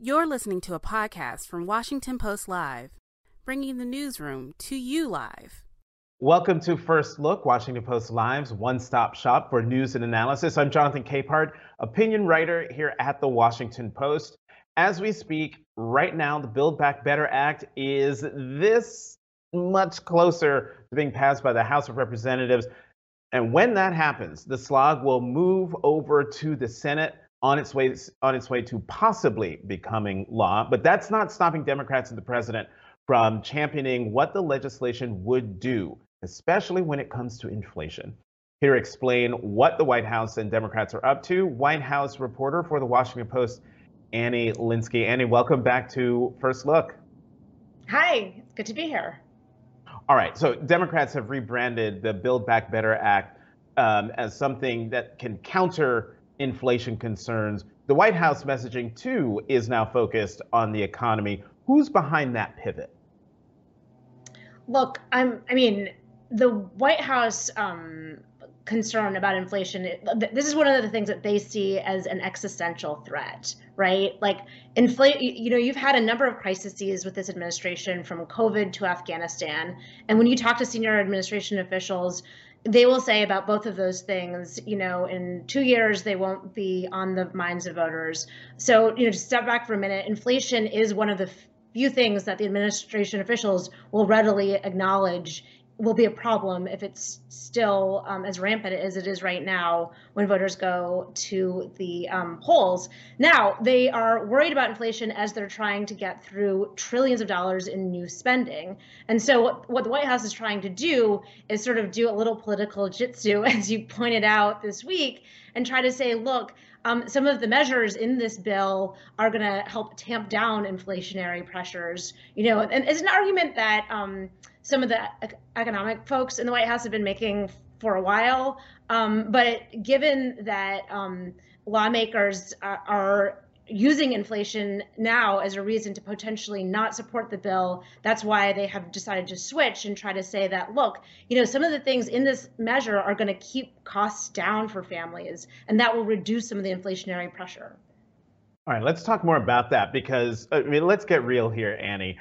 You're listening to a podcast from Washington Post Live, bringing the newsroom to you live. Welcome to First Look, Washington Post Live's one stop shop for news and analysis. I'm Jonathan Capehart, opinion writer here at the Washington Post. As we speak, right now, the Build Back Better Act is this much closer to being passed by the House of Representatives. And when that happens, the slog will move over to the Senate on its way on its way to possibly becoming law. But that's not stopping Democrats and the president from championing what the legislation would do, especially when it comes to inflation. Here explain what the White House and Democrats are up to, White House reporter for the Washington Post, Annie Linskey. Annie, welcome back to First Look. Hi, it's good to be here. All right, so Democrats have rebranded the Build Back Better Act um, as something that can counter inflation concerns. The White House messaging, too, is now focused on the economy. Who's behind that pivot? Look, I'm, I mean, the White House um, concern about inflation, this is one of the things that they see as an existential threat, right? Like, inflate, you know, you've had a number of crises with this administration from COVID to Afghanistan. And when you talk to senior administration officials, they will say about both of those things, you know, in two years, they won't be on the minds of voters. So, you know, to step back for a minute, inflation is one of the few things that the administration officials will readily acknowledge will be a problem if it's still um, as rampant as it is right now when voters go to the um, polls. Now, they are worried about inflation as they're trying to get through trillions of dollars in new spending. And so, what, what the White House is trying to do is sort of do a little political jitsu, as you pointed out this week, and try to say, look, um, some of the measures in this bill are going to help tamp down inflationary pressures. You know, and it's an argument that um, some of the economic folks in the White House have been making for a while. Um, but given that um, lawmakers are, are using inflation now as a reason to potentially not support the bill. That's why they have decided to switch and try to say that, look, you know, some of the things in this measure are going to keep costs down for families, and that will reduce some of the inflationary pressure. All right, let's talk more about that because, I mean, let's get real here, Annie.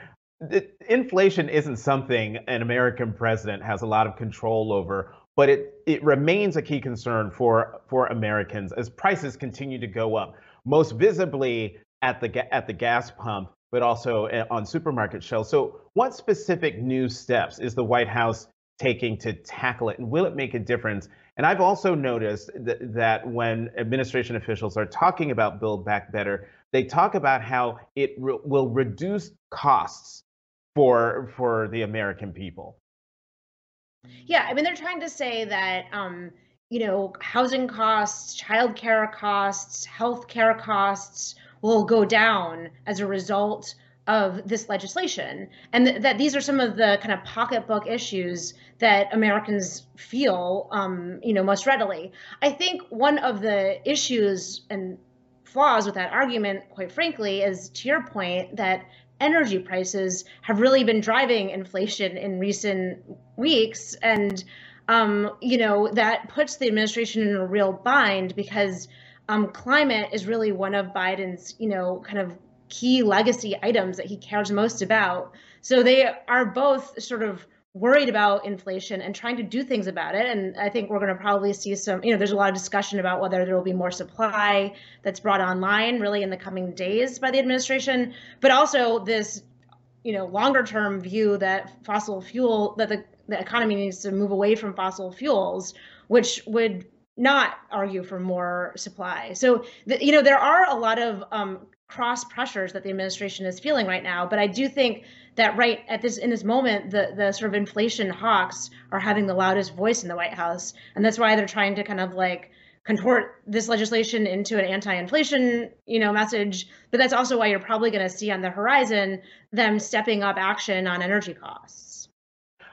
Inflation isn't something an American president has a lot of control over, but it, it remains a key concern for, for Americans as prices continue to go up most visibly at the at the gas pump, but also eh, on supermarket shelves. So, what specific new steps is the White House taking to tackle it, and will it make a difference? And I've also noticed that, that when administration officials are talking about Build Back Better, they talk about how it re- will reduce costs for for the American people. Yeah, I mean they're trying to say that um, you know, housing costs, childcare costs, healthcare costs will go down as a result of this legislation and th- that these are some of the kind of pocketbook issues that americans feel um, you know most readily i think one of the issues and flaws with that argument quite frankly is to your point that energy prices have really been driving inflation in recent weeks and um, you know, that puts the administration in a real bind because um, climate is really one of Biden's, you know, kind of key legacy items that he cares most about. So they are both sort of worried about inflation and trying to do things about it. And I think we're going to probably see some, you know, there's a lot of discussion about whether there will be more supply that's brought online really in the coming days by the administration, but also this, you know, longer term view that fossil fuel, that the the economy needs to move away from fossil fuels, which would not argue for more supply. So, the, you know, there are a lot of um, cross pressures that the administration is feeling right now. But I do think that right at this in this moment, the the sort of inflation hawks are having the loudest voice in the White House, and that's why they're trying to kind of like contort this legislation into an anti-inflation you know message. But that's also why you're probably going to see on the horizon them stepping up action on energy costs.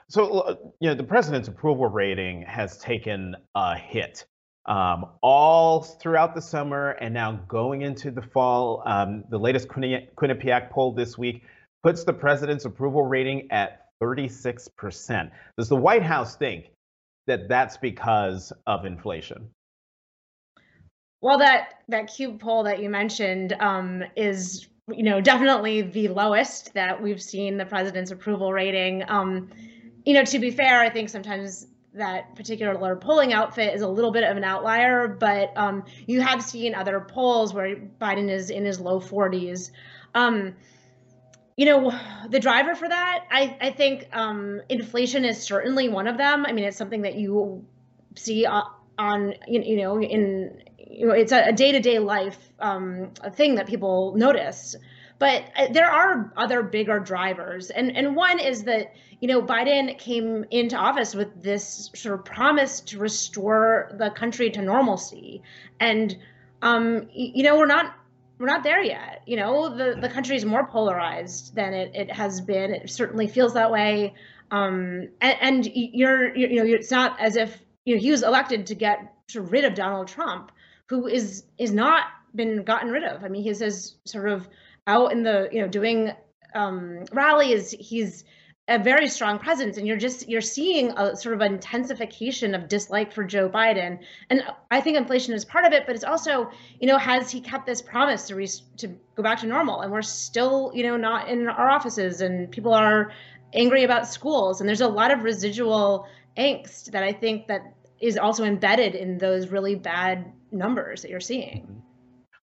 So, uh, you know, the president's approval rating has taken a hit um, all throughout the summer and now going into the fall. Um, the latest Quinnipiac poll this week puts the president's approval rating at 36%. Does the White House think that that's because of inflation? Well, that that Cube poll that you mentioned um, is you know, definitely the lowest that we've seen the president's approval rating. Um, you know, to be fair, I think sometimes that particular polling outfit is a little bit of an outlier, but um, you have seen other polls where Biden is in his low 40s. Um, you know, the driver for that, I, I think um, inflation is certainly one of them. I mean, it's something that you see on, on you know, in you know, it's a day to day life um, thing that people notice. But uh, there are other bigger drivers, and and one is that you know Biden came into office with this sort of promise to restore the country to normalcy, and um, you know we're not we're not there yet. You know the the country is more polarized than it it has been. It certainly feels that way. Um, and, and you're, you're you know it's not as if you know he was elected to get rid of Donald Trump, who is is not been gotten rid of. I mean, he's says sort of out in the you know doing um, rallies. He's a very strong presence and you're just you're seeing a sort of intensification of dislike for Joe Biden and I think inflation is part of it but it's also you know has he kept this promise to re- to go back to normal and we're still you know not in our offices and people are angry about schools and there's a lot of residual angst that I think that is also embedded in those really bad numbers that you're seeing. Mm-hmm.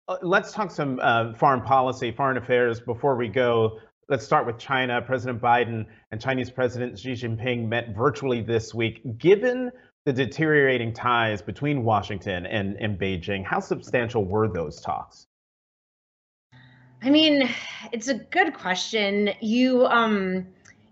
Uh, let's talk some uh, foreign policy, foreign affairs before we go. Let's start with China. President Biden and Chinese President Xi Jinping met virtually this week. Given the deteriorating ties between Washington and, and Beijing, how substantial were those talks? I mean, it's a good question. You, um,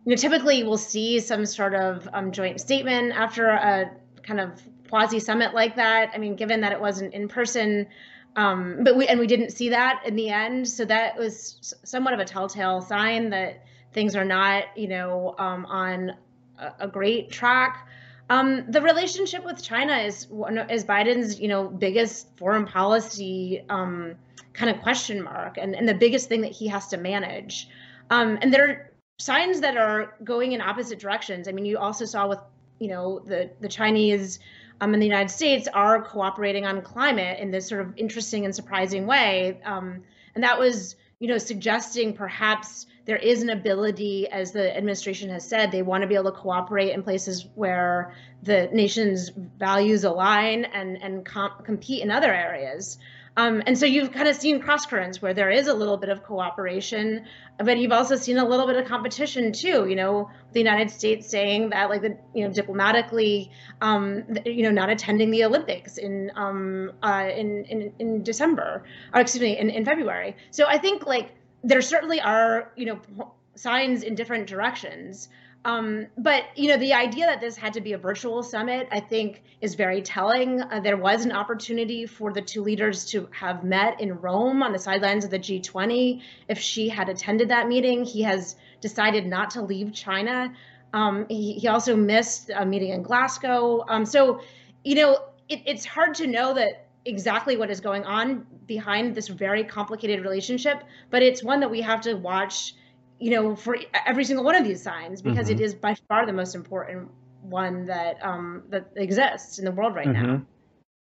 you know, typically we'll see some sort of um, joint statement after a kind of quasi summit like that. I mean, given that it wasn't in person, um, but we and we didn't see that in the end, so that was somewhat of a telltale sign that things are not, you know, um, on a, a, great track. Um, the relationship with China is is Biden's, you know, biggest foreign policy um, kind of question mark, and, and the biggest thing that he has to manage. Um, and there are signs that are going in opposite directions. I mean, you also saw with, you know, the the Chinese um, in the United States are cooperating on climate in this sort of interesting and surprising way. Um, and that was, you know, suggesting perhaps there is an ability, as the administration has said, they want to be able to cooperate in places where the nation's values align and and compete in other areas. Um, and so you've kind of seen cross currents where there is a little bit of cooperation, but you've also seen a little bit of competition too. You know, the United States saying that, like, the you know, diplomatically, um, you know, not attending the Olympics in um, uh, in, in in December, or excuse me, in, in February. So I think like there certainly are you know signs in different directions. Um, but you know, the idea that this had to be a virtual summit, I think, is very telling. Uh, there was an opportunity for the two leaders to have met in Rome on the sidelines of the G20. If Xi had attended that meeting, he has decided not to leave China. Um, he, he, also missed a meeting in Glasgow. Um, so, you know, it, it's hard to know that exactly what is going on behind this very complicated relationship, but it's one that we have to watch you know, for every single one of these signs because mm-hmm. it is by far the most important one that um, that exists in the world right mm-hmm. now.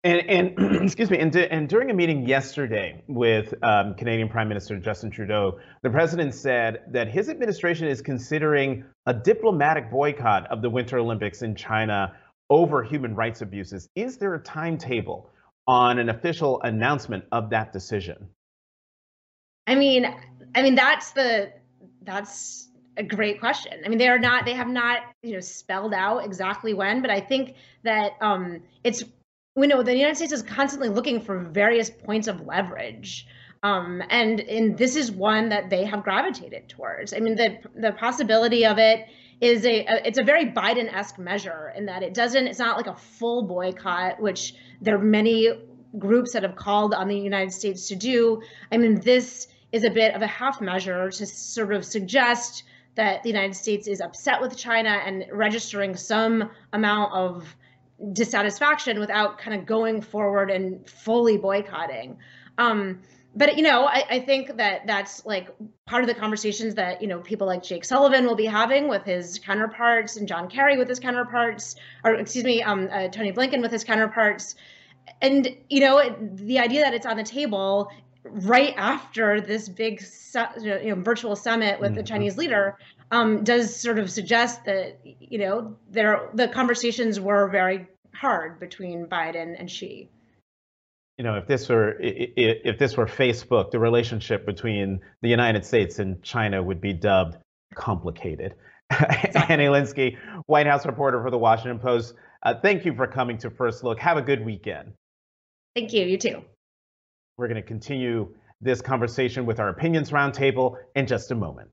And, and excuse me, and, and during a meeting yesterday with um, Canadian Prime Minister Justin Trudeau, the president said that his administration is considering a diplomatic boycott of the Winter Olympics in China over human rights abuses. Is there a timetable on an official announcement of that decision? I mean, I mean that's the that's a great question. I mean, they are not, they have not, you know, spelled out exactly when, but I think that um, it's, we know the United States is constantly looking for various points of leverage. Um, and and this is one that they have gravitated towards. I mean, the the possibility of it is a, a it's a very Biden-esque measure in that it doesn't it's not like a full boycott, which there are many groups that have called on the United States to do. I mean, this is a bit of a half measure to sort of suggest that the United States is upset with China and registering some amount of dissatisfaction without kind of going forward and fully boycotting. Um, but you know, I, I, think that that's like part of the conversations that you know people like Jake Sullivan will be having with his counterparts and John Kerry with his counterparts, or excuse me, um, uh, Tony Blinken with his counterparts. And you know, the idea that it's on the table right after this big you know, virtual summit with mm-hmm. the Chinese leader um, does sort of suggest that you know there the conversations were very hard between Biden and Xi. You know, if this were if this were Facebook, the relationship between the United States and China would be dubbed complicated. Exactly. Annie Linskey, White House reporter for the Washington Post. Uh, thank you for coming to First Look. Have a good weekend. Thank you. You too. We're going to continue this conversation with our opinions roundtable in just a moment.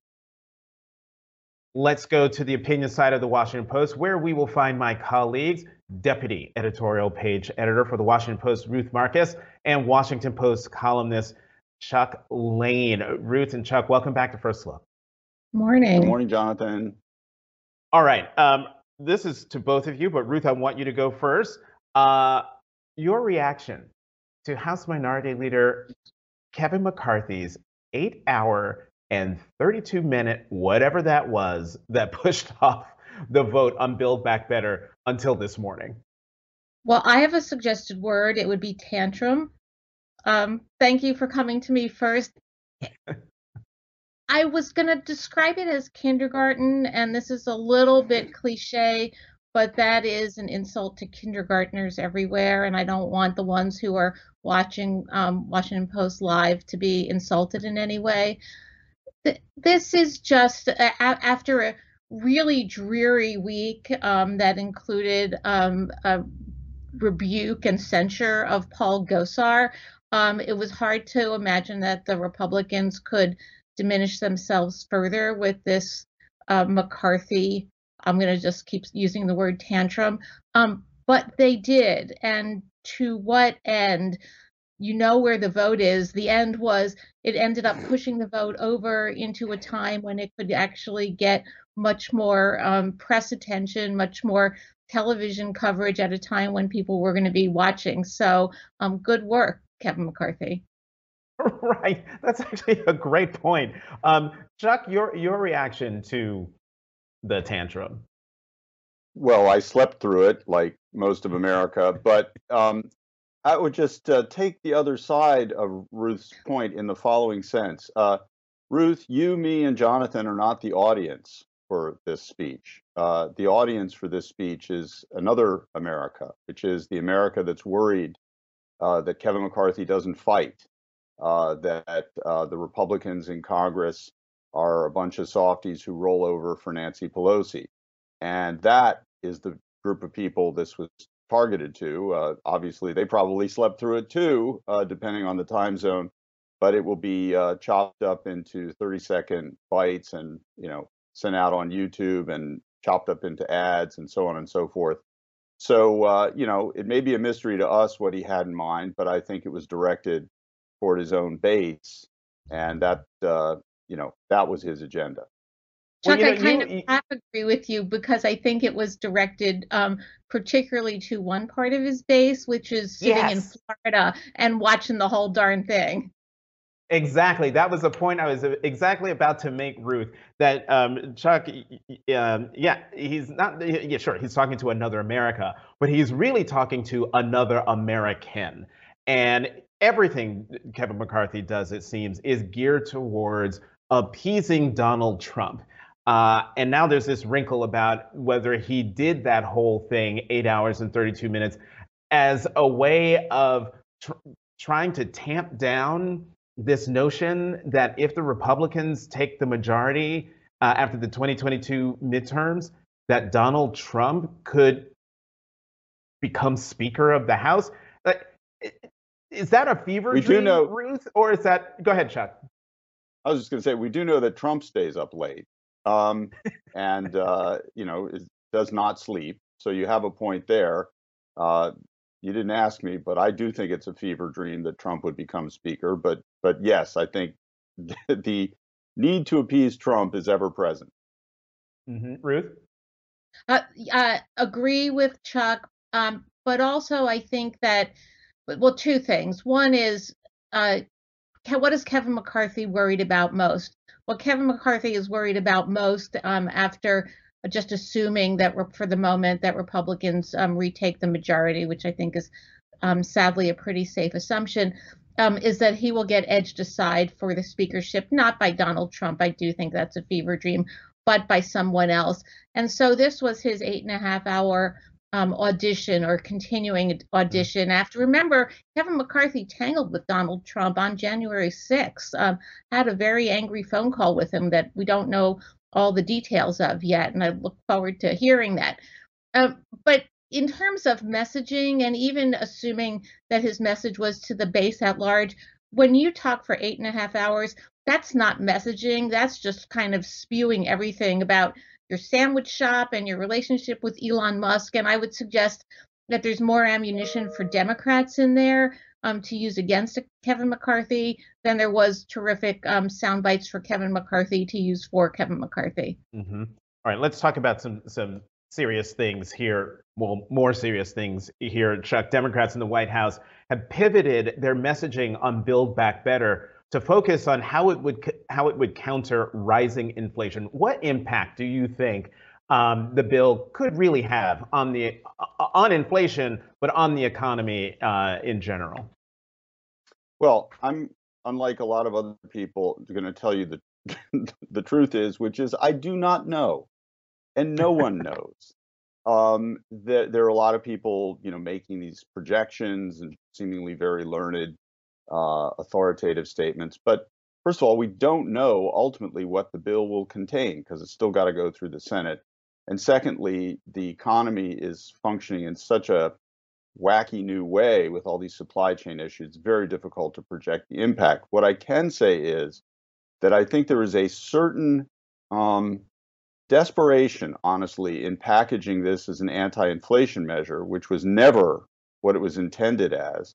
Let's go to the opinion side of the Washington Post, where we will find my colleagues, deputy editorial page editor for the Washington Post, Ruth Marcus, and Washington Post columnist Chuck Lane. Ruth and Chuck, welcome back to First Look. Morning. Good morning, Jonathan. All right. Um, this is to both of you, but Ruth, I want you to go first. Uh, your reaction to House Minority Leader Kevin McCarthy's eight hour and 32 minute, whatever that was, that pushed off the vote on Build Back Better until this morning? Well, I have a suggested word. It would be tantrum. Um, thank you for coming to me first. I was going to describe it as kindergarten, and this is a little bit cliche, but that is an insult to kindergartners everywhere. And I don't want the ones who are watching um, Washington Post Live to be insulted in any way this is just after a really dreary week um, that included um, a rebuke and censure of Paul Gosar. Um, it was hard to imagine that the Republicans could diminish themselves further with this uh, McCarthy. I'm going to just keep using the word tantrum, um, but they did. And to what end? you know where the vote is. The end was it ended up pushing the vote over into a time when it could actually get much more um, press attention, much more television coverage at a time when people were going to be watching. So, um, good work, Kevin McCarthy. Right, that's actually a great point. Um, Chuck, your your reaction to the tantrum? Well, I slept through it like most of America, but um, I would just uh, take the other side of Ruth's point in the following sense. Uh, Ruth, you, me, and Jonathan are not the audience for this speech. Uh, the audience for this speech is another America, which is the America that's worried uh, that Kevin McCarthy doesn't fight, uh, that uh, the Republicans in Congress are a bunch of softies who roll over for Nancy Pelosi. And that is the group of people this was targeted to. Uh, obviously, they probably slept through it too, uh, depending on the time zone. But it will be uh, chopped up into 30 second bites and you know sent out on YouTube and chopped up into ads and so on and so forth. So uh, you know it may be a mystery to us what he had in mind, but I think it was directed toward his own base, and that uh, you know that was his agenda. Chuck, well, you know, I kind you, of half agree with you because I think it was directed um, particularly to one part of his base, which is sitting yes. in Florida and watching the whole darn thing. Exactly. That was the point I was exactly about to make, Ruth. That um, Chuck, um, yeah, he's not, yeah, sure, he's talking to another America, but he's really talking to another American. And everything Kevin McCarthy does, it seems, is geared towards appeasing Donald Trump. Uh, and now there's this wrinkle about whether he did that whole thing, eight hours and 32 minutes, as a way of tr- trying to tamp down this notion that if the Republicans take the majority uh, after the 2022 midterms, that Donald Trump could become Speaker of the House. Like, is that a fever we dream, know, Ruth, or is that? Go ahead, Chuck. I was just going to say we do know that Trump stays up late um, and uh, you know does not sleep. So you have a point there. Uh, you didn't ask me, but I do think it's a fever dream that Trump would become speaker. But but yes, I think the need to appease Trump is ever present. Mm-hmm. Ruth, uh, I agree with Chuck, um, but also I think that well, two things. One is uh, what is Kevin McCarthy worried about most? what Kevin McCarthy is worried about most um, after just assuming that for the moment that Republicans um, retake the majority, which I think is um, sadly a pretty safe assumption, um, is that he will get edged aside for the speakership, not by Donald Trump. I do think that's a fever dream, but by someone else. And so this was his eight and a half hour um, audition or continuing audition. After remember kevin mccarthy tangled with donald trump on january 6th um, had a very angry phone call with him that we don't know all the details of yet and i look forward to hearing that. Um, but in terms of messaging and even assuming that his message was to the base at large when you talk for eight and a half hours that's not messaging. That's just kind of spewing everything about your sandwich shop and your relationship with Elon Musk. And I would suggest that there's more ammunition for Democrats in there um, to use against Kevin McCarthy than there was terrific um, sound bites for Kevin McCarthy to use for Kevin McCarthy. Mm-hmm. All right, let's talk about some some serious things here. Well, more serious things here. Chuck, Democrats in the White House have pivoted their messaging on Build Back Better to focus on how it would how it would counter rising inflation. What impact do you think um, the bill could really have on the uh, on inflation, but on the economy uh, in general? Well, I'm unlike a lot of other people going to tell you the the truth is, which is I do not know, and no one knows. Um, there, there are a lot of people, you know, making these projections and seemingly very learned uh, authoritative statements. But first of all, we don't know ultimately what the bill will contain because it's still got to go through the Senate. And secondly, the economy is functioning in such a wacky new way with all these supply chain issues. It's very difficult to project the impact. What I can say is that I think there is a certain um, desperation, honestly, in packaging this as an anti inflation measure, which was never what it was intended as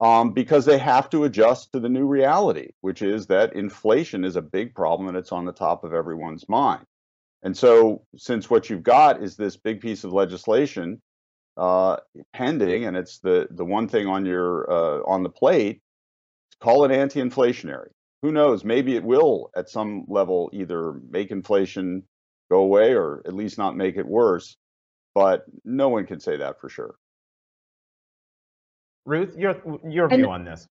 um, because they have to adjust to the new reality, which is that inflation is a big problem and it's on the top of everyone's mind. And so, since what you've got is this big piece of legislation uh, pending, and it's the the one thing on your uh, on the plate, call it anti-inflationary. Who knows? Maybe it will, at some level, either make inflation go away or at least not make it worse. But no one can say that for sure. Ruth, your your view and, on this.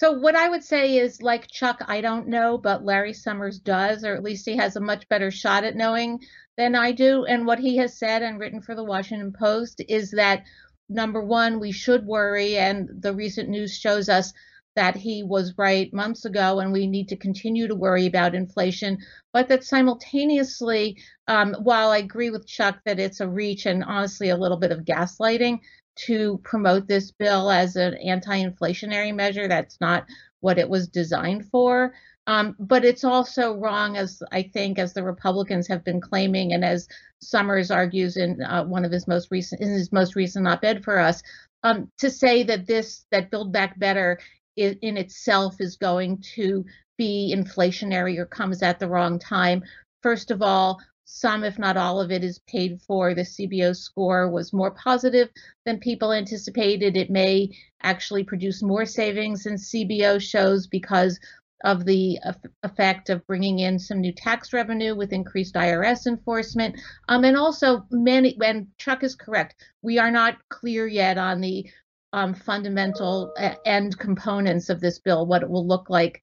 So what I would say is like Chuck, I don't know, but Larry Summers does, or at least he has a much better shot at knowing than I do. And what he has said and written for the Washington Post is that number one, we should worry, and the recent news shows us that he was right months ago, and we need to continue to worry about inflation. But that simultaneously, um, while I agree with Chuck that it's a reach and honestly a little bit of gaslighting, to promote this bill as an anti inflationary measure. That's not what it was designed for. Um, but it's also wrong, as I think, as the Republicans have been claiming, and as Summers argues in uh, one of his most recent in his most recent op-ed for us, um, to say that this that Build Back Better in, in itself is going to be inflationary or comes at the wrong time. First of all, some, if not all of it, is paid for. The CBO score was more positive than people anticipated. It may actually produce more savings than CBO shows because of the effect of bringing in some new tax revenue with increased IRS enforcement. Um, and also, many, and Chuck is correct, we are not clear yet on the um, fundamental uh, end components of this bill, what it will look like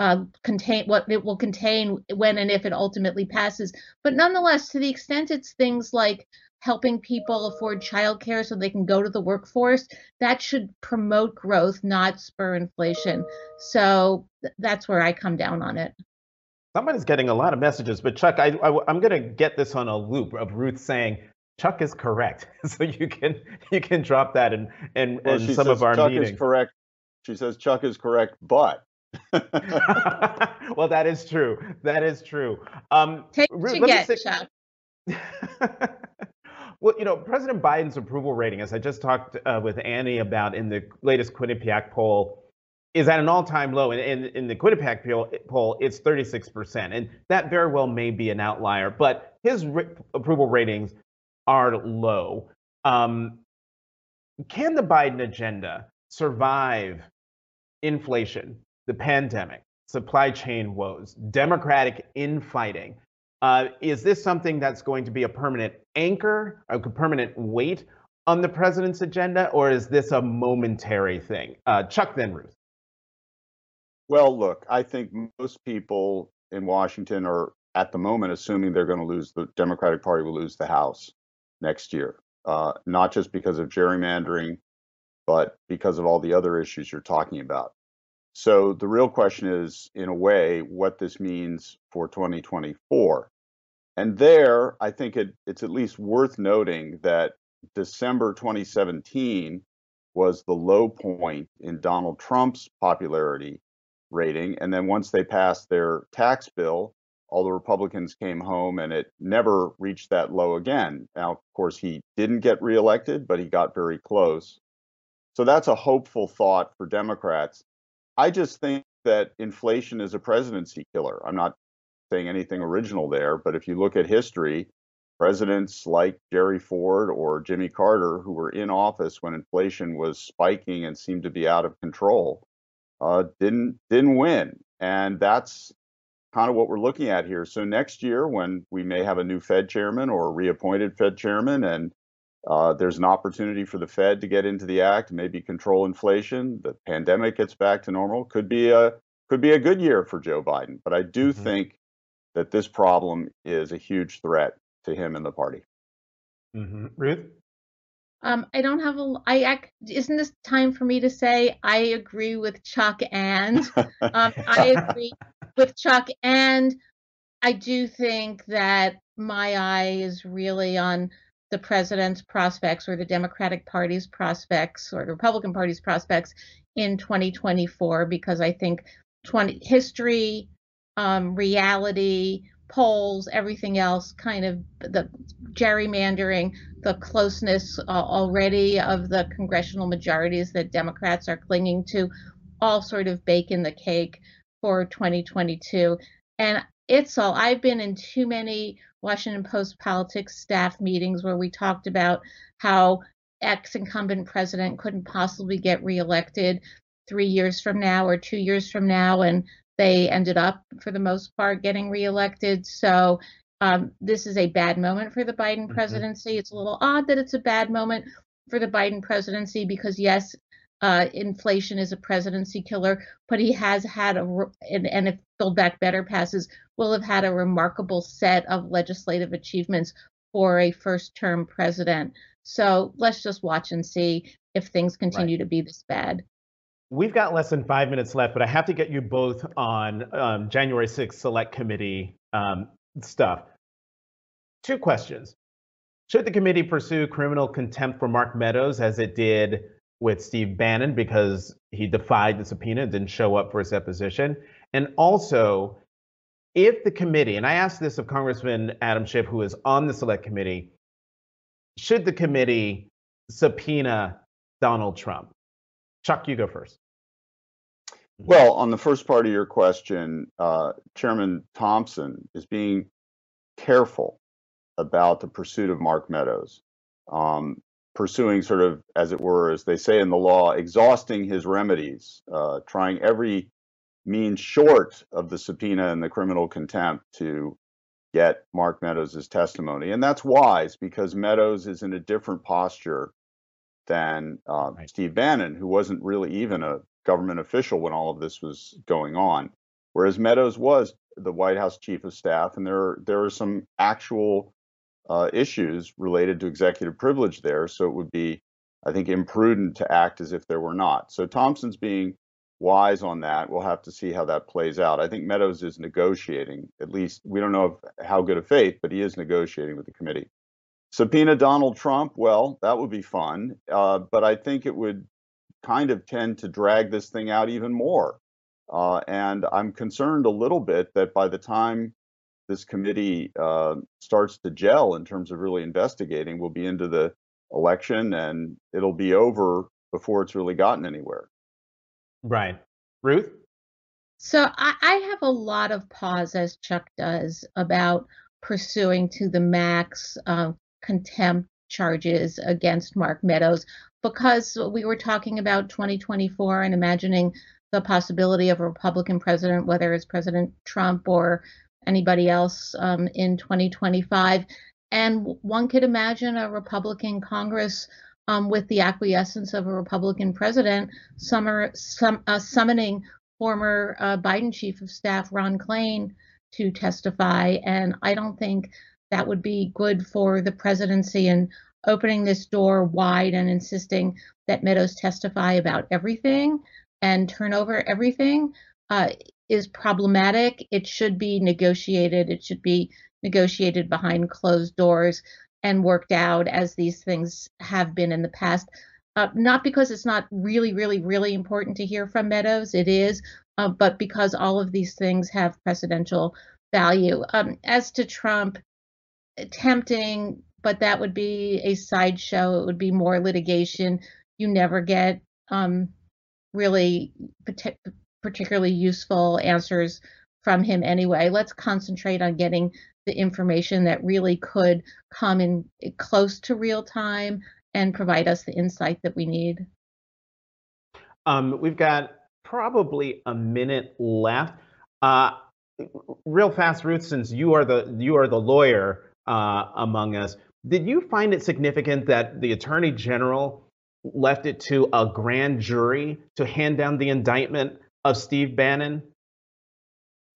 uh, contain what it will contain when and if it ultimately passes. But nonetheless, to the extent it's things like helping people afford childcare so they can go to the workforce, that should promote growth, not spur inflation. So th- that's where I come down on it. Somebody's getting a lot of messages, but Chuck, I, I, I'm going to get this on a loop of Ruth saying Chuck is correct, so you can you can drop that in in, well, in some of our Chuck meetings. Is correct. She says Chuck is correct, but well, that is true. That is true. Um, Take what you get, Chuck. well, you know, President Biden's approval rating, as I just talked uh, with Annie about in the latest Quinnipiac poll, is at an all-time low. And in, in, the Quinnipiac poll, it's 36%. And that very well may be an outlier, but his approval ratings are low. Um, can the Biden agenda survive inflation, the pandemic, supply chain woes, democratic infighting. Uh, is this something that's going to be a permanent anchor, a permanent weight on the president's agenda, or is this a momentary thing? Uh, Chuck, then Ruth. Well, look, I think most people in Washington are at the moment assuming they're going to lose the Democratic Party will lose the House next year, uh, not just because of gerrymandering, but because of all the other issues you're talking about. So the real question is, in a way, what this means for 2024. And there, I think it, it's at least worth noting that December 2017 was the low point in Donald Trump's popularity rating. And then once they passed their tax bill, all the Republicans came home and it never reached that low again. Now, of course, he didn't get reelected, but he got very close. So that's a hopeful thought for Democrats. I just think that inflation is a presidency killer. I'm not saying anything original there, but if you look at history, presidents like Jerry Ford or Jimmy Carter, who were in office when inflation was spiking and seemed to be out of control, uh, didn't didn't win, and that's kind of what we're looking at here. So next year, when we may have a new Fed chairman or a reappointed Fed chairman, and uh, there's an opportunity for the Fed to get into the act, maybe control inflation, the pandemic gets back to normal, could be a could be a good year for Joe Biden. But I do mm-hmm. think that this problem is a huge threat to him and the party. Mm-hmm. Ruth. Um, I don't have a. I act, isn't this time for me to say I agree with Chuck and um, I agree with Chuck and I do think that my eye is really on the president's prospects or the Democratic Party's prospects or the Republican Party's prospects in 2024 because I think 20 history, um, reality, polls, everything else, kind of the gerrymandering, the closeness uh, already of the congressional majorities that Democrats are clinging to, all sort of bake in the cake for 2022. And it's all, I've been in too many Washington Post politics staff meetings where we talked about how ex incumbent president couldn't possibly get reelected three years from now or two years from now. And they ended up, for the most part, getting reelected. So um, this is a bad moment for the Biden mm-hmm. presidency. Mm-hmm. It's a little odd that it's a bad moment for the Biden presidency because, yes, uh, inflation is a presidency killer, but he has had a, and, and if Build Back Better passes, will have had a remarkable set of legislative achievements for a first term president. So let's just watch and see if things continue right. to be this bad. We've got less than five minutes left, but I have to get you both on um, January 6th Select Committee um, stuff. Two questions. Should the committee pursue criminal contempt for Mark Meadows as it did with Steve Bannon because he defied the subpoena and didn't show up for his deposition? And also, if the committee, and I asked this of Congressman Adam Schiff, who is on the select committee, should the committee subpoena Donald Trump? Chuck, you go first. Well, on the first part of your question, uh, Chairman Thompson is being careful about the pursuit of Mark Meadows, um, pursuing sort of, as it were, as they say in the law, exhausting his remedies, uh, trying every means short of the subpoena and the criminal contempt to get Mark Meadows' testimony. And that's wise because Meadows is in a different posture than uh, right. Steve Bannon, who wasn't really even a government official when all of this was going on. Whereas Meadows was the White House chief of staff, and there there are some actual uh, issues related to executive privilege there. So it would be, I think, imprudent to act as if there were not. So Thompson's being wise on that. We'll have to see how that plays out. I think Meadows is negotiating. At least we don't know how good a faith, but he is negotiating with the committee. Subpoena Donald Trump, well, that would be fun, uh, but I think it would kind of tend to drag this thing out even more. Uh, and I'm concerned a little bit that by the time this committee uh, starts to gel in terms of really investigating, we'll be into the election and it'll be over before it's really gotten anywhere. Right. Ruth? So I, I have a lot of pause, as Chuck does, about pursuing to the max uh, contempt charges against Mark Meadows because we were talking about 2024 and imagining the possibility of a Republican president, whether it's President Trump or anybody else um, in 2025. And one could imagine a Republican Congress um, with the acquiescence of a Republican president summer, sum, uh, summoning former uh, Biden chief of staff, Ron Klain, to testify. And I don't think that would be good for the presidency and opening this door wide and insisting that Meadows testify about everything and turn over everything uh, is problematic. It should be negotiated. It should be negotiated behind closed doors and worked out as these things have been in the past. Uh, not because it's not really, really, really important to hear from Meadows, it is, uh, but because all of these things have precedential value. Um, as to Trump, tempting, but that would be a sideshow. It would be more litigation. You never get um, really particularly useful answers from him anyway. Let's concentrate on getting the information that really could come in close to real time and provide us the insight that we need. Um, we've got probably a minute left. Uh, real fast, Ruth, since you are the you are the lawyer uh, among us, did you find it significant that the attorney general left it to a grand jury to hand down the indictment of Steve Bannon?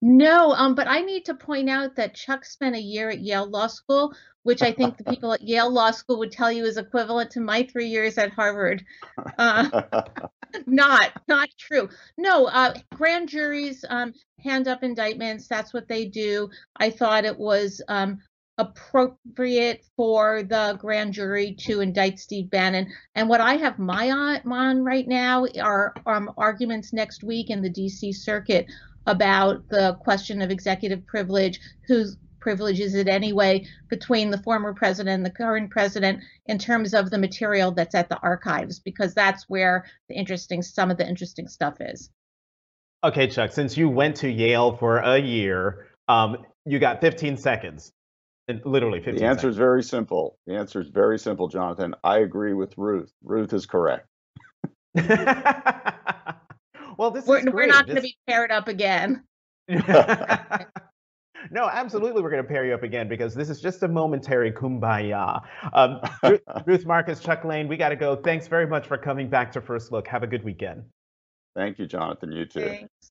No, um, but I need to point out that Chuck spent a year at Yale Law School, which I think the people at Yale Law School would tell you is equivalent to my three years at Harvard. Uh, not, not true. No, uh, grand juries um, hand up indictments. That's what they do. I thought it was um, appropriate for the grand jury to indict Steve Bannon. And what I have my on, on right now are um, arguments next week in the DC Circuit about the question of executive privilege, whose privilege is it anyway, between the former president and the current president in terms of the material that's at the archives, because that's where the interesting, some of the interesting stuff is. Okay, Chuck, since you went to Yale for a year, um, you got 15 seconds. Literally 15 The answer seconds. is very simple. The answer is very simple, Jonathan. I agree with Ruth. Ruth is correct. well, this we're, is great. we're not going to be paired up again. no, absolutely, we're going to pair you up again because this is just a momentary kumbaya. Um, Ruth, Ruth Marcus, Chuck Lane, we got to go. Thanks very much for coming back to First Look. Have a good weekend. Thank you, Jonathan. You too. Thanks.